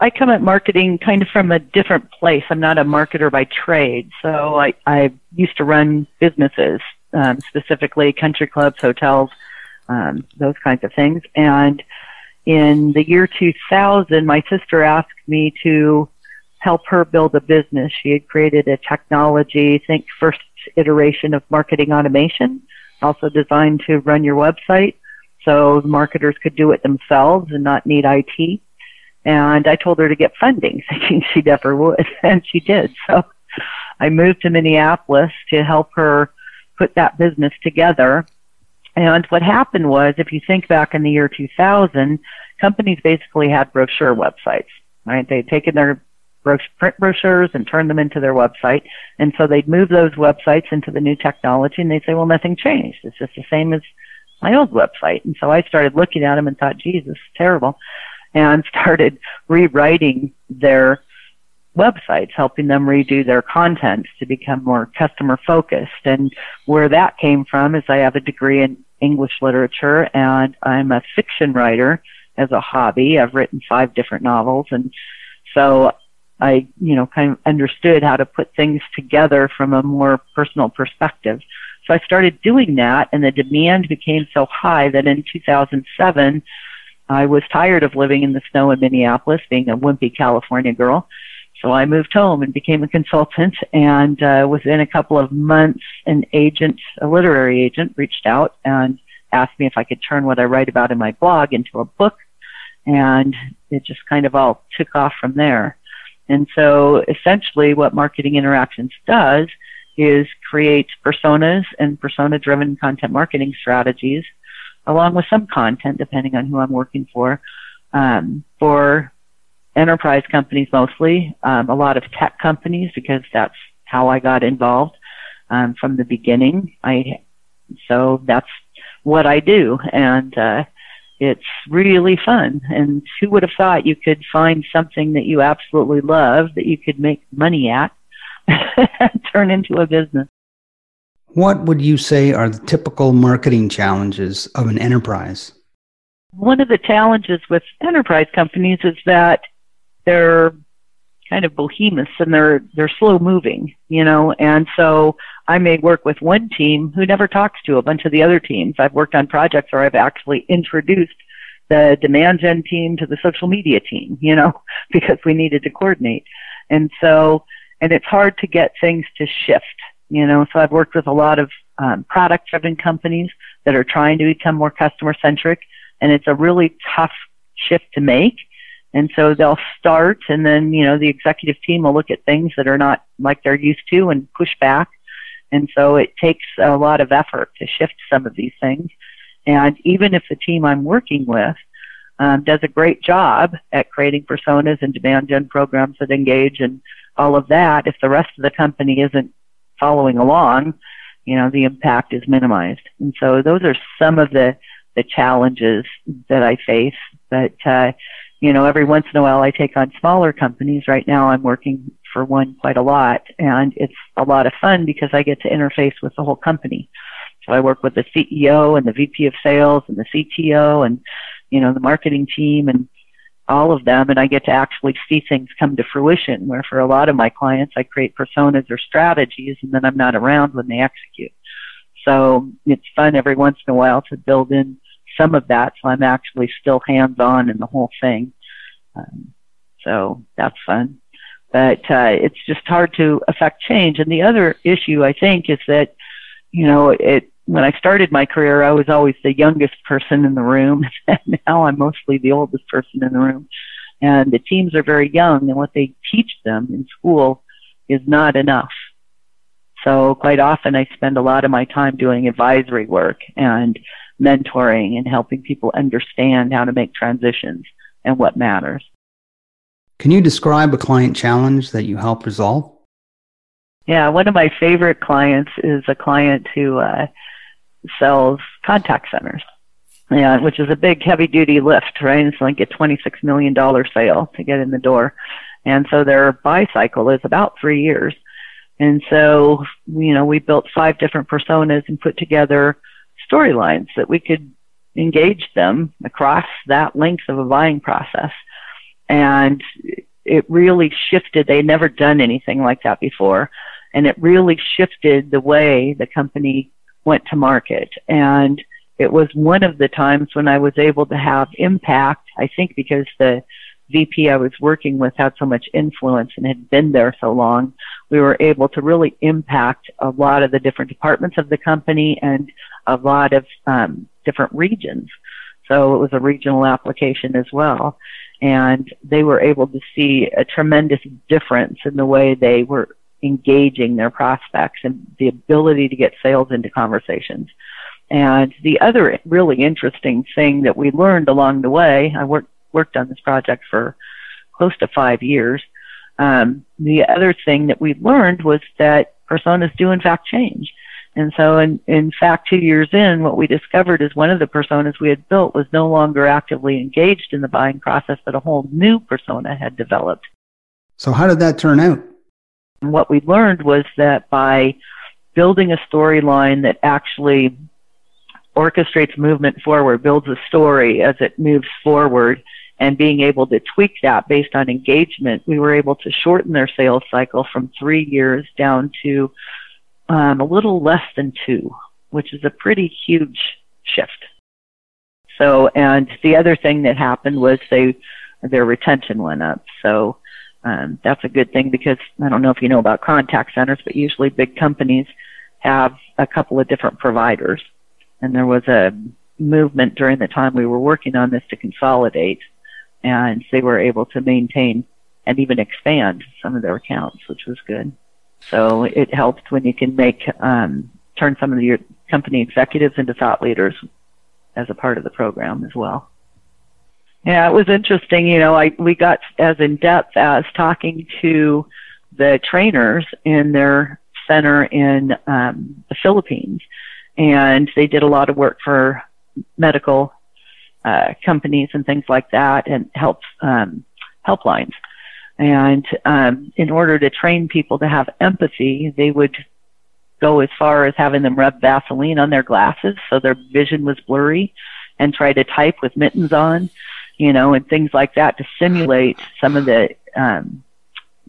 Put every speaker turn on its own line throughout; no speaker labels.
I come at marketing kind of from a different place. I'm not a marketer by trade. So I, I used to run businesses, um, specifically country clubs, hotels, um, those kinds of things. And in the year 2000, my sister asked me to help her build a business. She had created a technology, think first iteration of marketing automation, also designed to run your website so marketers could do it themselves and not need IT. And I told her to get funding, thinking she never would, and she did. So I moved to Minneapolis to help her put that business together. And what happened was, if you think back in the year 2000, companies basically had brochure websites, right? They'd taken their print brochures and turned them into their website. And so they'd move those websites into the new technology and they'd say, well, nothing changed. It's just the same as my old website. And so I started looking at them and thought, Jesus, terrible. And started rewriting their websites, helping them redo their content to become more customer focused. And where that came from is I have a degree in English literature and I'm a fiction writer as a hobby. I've written five different novels and so I, you know, kind of understood how to put things together from a more personal perspective. So I started doing that and the demand became so high that in 2007, I was tired of living in the snow in Minneapolis, being a wimpy California girl. So I moved home and became a consultant. And uh, within a couple of months, an agent, a literary agent, reached out and asked me if I could turn what I write about in my blog into a book. And it just kind of all took off from there. And so essentially what Marketing Interactions does is create personas and persona driven content marketing strategies along with some content depending on who I'm working for um, for enterprise companies mostly, um, a lot of tech companies because that's how I got involved um, from the beginning. I so that's what I do, and uh, it's really fun. And who would have thought you could find something that you absolutely love that you could make money at turn into a business?
What would you say are the typical marketing challenges of an enterprise?
One of the challenges with enterprise companies is that they're kind of behemoths and they're they're slow moving, you know, and so I may work with one team who never talks to a bunch of the other teams. I've worked on projects where I've actually introduced the demand gen team to the social media team, you know, because we needed to coordinate. And so, and it's hard to get things to shift, you know, so I've worked with a lot of um, product driven companies that are trying to become more customer centric and it's a really tough shift to make. And so they'll start and then, you know, the executive team will look at things that are not like they're used to and push back and so it takes a lot of effort to shift some of these things. And even if the team I'm working with um, does a great job at creating personas and demand gen programs that engage and all of that, if the rest of the company isn't following along, you know, the impact is minimized. And so those are some of the, the challenges that I face. But, uh, you know, every once in a while I take on smaller companies. Right now I'm working for one quite a lot, and it's a lot of fun because I get to interface with the whole company. So I work with the CEO and the VP of sales and the CTO and you know the marketing team and all of them, and I get to actually see things come to fruition. Where for a lot of my clients, I create personas or strategies, and then I'm not around when they execute. So it's fun every once in a while to build in some of that, so I'm actually still hands on in the whole thing. Um, so that's fun but uh, it's just hard to affect change. And the other issue, I think, is that you know, it when I started my career, I was always the youngest person in the room, and now I'm mostly the oldest person in the room. And the teams are very young, and what they teach them in school is not enough. So quite often, I spend a lot of my time doing advisory work and mentoring and helping people understand how to make transitions and what matters.
Can you describe a client challenge that you help resolve?
Yeah, one of my favorite clients is a client who uh, sells contact centers, yeah, which is a big heavy duty lift, right? It's like a $26 million sale to get in the door. And so their buy cycle is about three years. And so, you know, we built five different personas and put together storylines that we could engage them across that length of a buying process. and it really shifted. They had never done anything like that before, and it really shifted the way the company went to market. And it was one of the times when I was able to have impact. I think because the VP I was working with had so much influence and had been there so long, we were able to really impact a lot of the different departments of the company and a lot of um, different regions. So it was a regional application as well. And they were able to see a tremendous difference in the way they were engaging their prospects and the ability to get sales into conversations. And the other really interesting thing that we learned along the way, I worked worked on this project for close to five years. Um, the other thing that we learned was that personas do in fact change. And so in, in fact, two years in, what we discovered is one of the personas we had built was no longer actively engaged in the buying process, but a whole new persona had developed.
So how did that turn out?
And what we learned was that by building a storyline that actually orchestrates movement forward, builds a story as it moves forward, and being able to tweak that based on engagement, we were able to shorten their sales cycle from three years down to um, a little less than two, which is a pretty huge shift. So, and the other thing that happened was they their retention went up. So um, that's a good thing because I don't know if you know about contact centers, but usually big companies have a couple of different providers, and there was a movement during the time we were working on this to consolidate and they were able to maintain and even expand some of their accounts, which was good. So it helped when you can make um, turn some of your company executives into thought leaders as a part of the program as well. Yeah, it was interesting. You know, I we got as in depth as talking to the trainers in their center in um, the Philippines, and they did a lot of work for medical uh, companies and things like that and help um, helplines. And um, in order to train people to have empathy, they would go as far as having them rub Vaseline on their glasses so their vision was blurry and try to type with mittens on, you know, and things like that to simulate some of the um,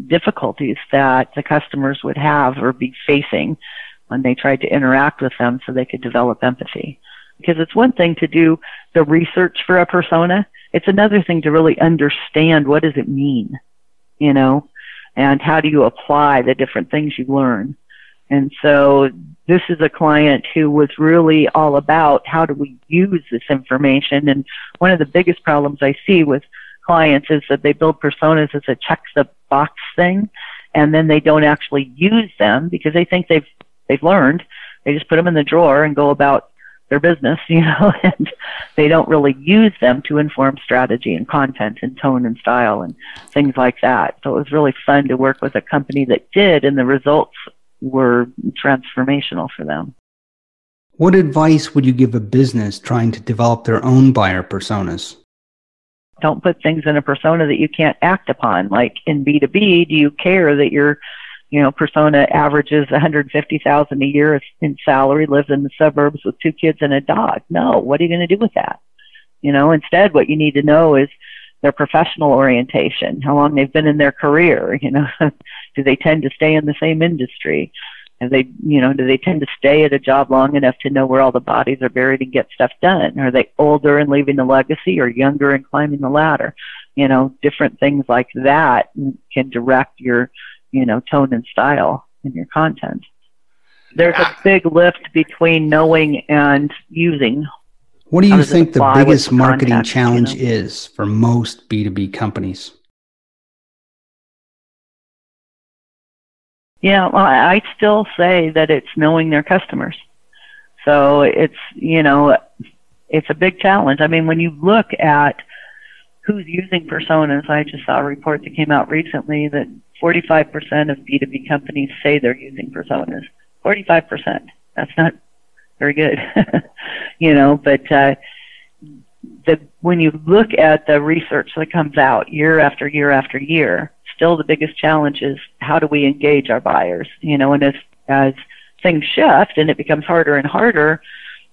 difficulties that the customers would have or be facing when they tried to interact with them so they could develop empathy because it's one thing to do the research for a persona. It's another thing to really understand what does it mean, you know, and how do you apply the different things you learn. And so this is a client who was really all about how do we use this information. And one of the biggest problems I see with clients is that they build personas as a check the box thing and then they don't actually use them because they think they've they've learned. They just put them in the drawer and go about their business, you know, and they don't really use them to inform strategy and content and tone and style and things like that. So it was really fun to work with a company that did, and the results were transformational for them.
What advice would you give a business trying to develop their own buyer personas?
Don't put things in a persona that you can't act upon. Like in B2B, do you care that you're you know, persona averages 150,000 a year in salary, lives in the suburbs with two kids and a dog. No, what are you going to do with that? You know, instead, what you need to know is their professional orientation, how long they've been in their career. You know, do they tend to stay in the same industry? Have they, you know, do they tend to stay at a job long enough to know where all the bodies are buried and get stuff done? Are they older and leaving a legacy or younger and climbing the ladder? You know, different things like that can direct your you know, tone and style in your content. There's a ah. big lift between knowing and using.
What do you think the biggest marketing context, challenge you know? is for most B2B companies?
Yeah, well, I still say that it's knowing their customers. So it's, you know, it's a big challenge. I mean, when you look at who's using personas, I just saw a report that came out recently that 45% of B2B companies say they're using personas. 45%. That's not very good, you know, but, uh, the, when you look at the research that comes out year after year after year, still the biggest challenge is how do we engage our buyers, you know, and as, as things shift and it becomes harder and harder,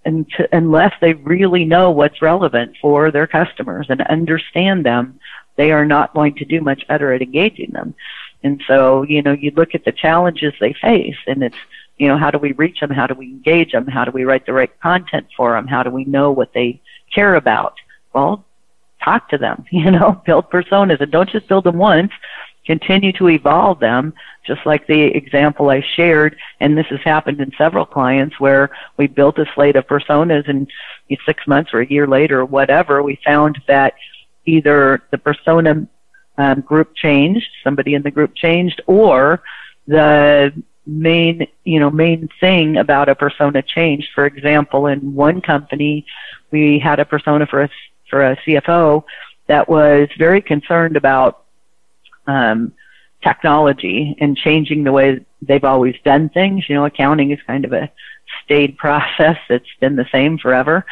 and to, unless they really know what's relevant for their customers and understand them, they are not going to do much better at engaging them. And so, you know, you look at the challenges they face and it's, you know, how do we reach them? How do we engage them? How do we write the right content for them? How do we know what they care about? Well, talk to them, you know, build personas and don't just build them once. Continue to evolve them, just like the example I shared. And this has happened in several clients where we built a slate of personas and six months or a year later or whatever, we found that either the persona um, group changed, somebody in the group changed, or the main, you know, main thing about a persona changed. For example, in one company, we had a persona for a, for a CFO that was very concerned about um, technology and changing the way they've always done things. You know, accounting is kind of a staid process that's been the same forever.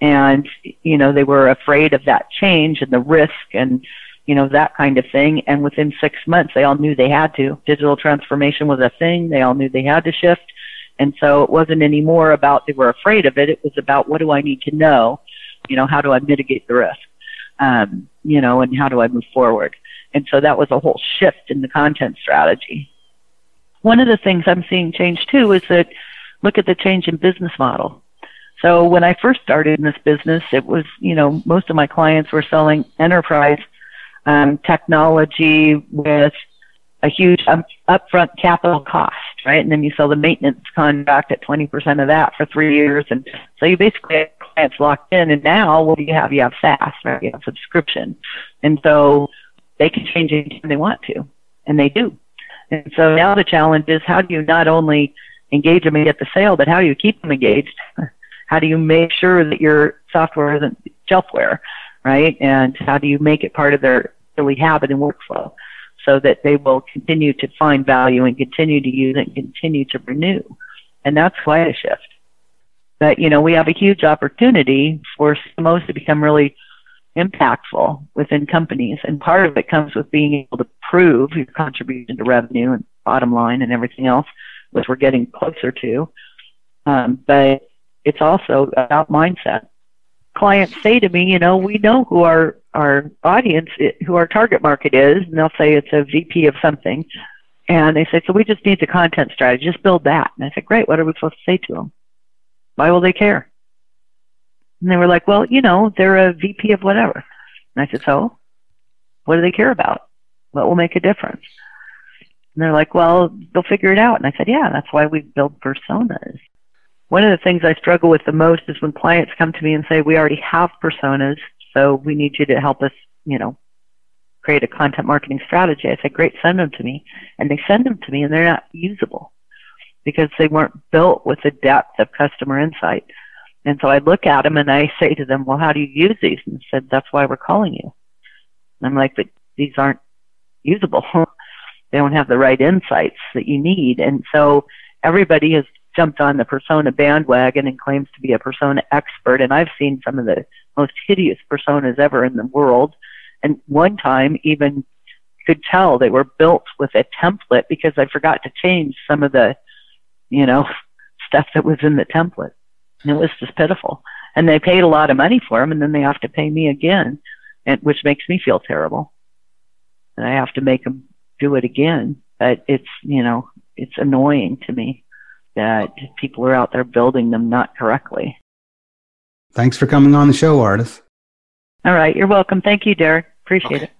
And, you know, they were afraid of that change and the risk and you know, that kind of thing. And within six months, they all knew they had to. Digital transformation was a thing. They all knew they had to shift. And so it wasn't anymore about they were afraid of it. It was about what do I need to know? You know, how do I mitigate the risk? Um, you know, and how do I move forward? And so that was a whole shift in the content strategy. One of the things I'm seeing change too is that look at the change in business model. So when I first started in this business, it was, you know, most of my clients were selling enterprise um, technology with a huge up, upfront capital cost, right? And then you sell the maintenance contract at 20% of that for three years. And so you basically have clients locked in. And now what do you have? You have SaaS, right? You have subscription. And so they can change anytime they want to. And they do. And so now the challenge is how do you not only engage them and get the sale, but how do you keep them engaged? How do you make sure that your software isn't shelfware? right? And how do you make it part of their daily habit and workflow so that they will continue to find value and continue to use and continue to renew? And that's quite a shift. But, you know, we have a huge opportunity for CMOs to become really impactful within companies. And part of it comes with being able to prove your contribution to revenue and bottom line and everything else, which we're getting closer to. Um, but it's also about mindset clients say to me, you know, we know who our our audience, who our target market is, and they'll say it's a VP of something, and they say, so we just need the content strategy, just build that. And I said, great. What are we supposed to say to them? Why will they care? And they were like, well, you know, they're a VP of whatever. And I said, so what do they care about? What will make a difference? And they're like, well, they'll figure it out. And I said, yeah, that's why we build personas one of the things I struggle with the most is when clients come to me and say, we already have personas, so we need you to help us, you know, create a content marketing strategy. I say, great, send them to me. And they send them to me and they're not usable because they weren't built with the depth of customer insight. And so I look at them and I say to them, well, how do you use these? And said, that's why we're calling you. And I'm like, but these aren't usable. they don't have the right insights that you need. And so everybody has jumped on the persona bandwagon and claims to be a persona expert. And I've seen some of the most hideous personas ever in the world. And one time even could tell they were built with a template because I forgot to change some of the, you know, stuff that was in the template. And it was just pitiful. And they paid a lot of money for them and then they have to pay me again, and, which makes me feel terrible. And I have to make them do it again. But it's, you know, it's annoying to me that people are out there building them not correctly.
Thanks for coming on the show, Ardath.
All right. You're welcome. Thank you, Derek. Appreciate okay. it.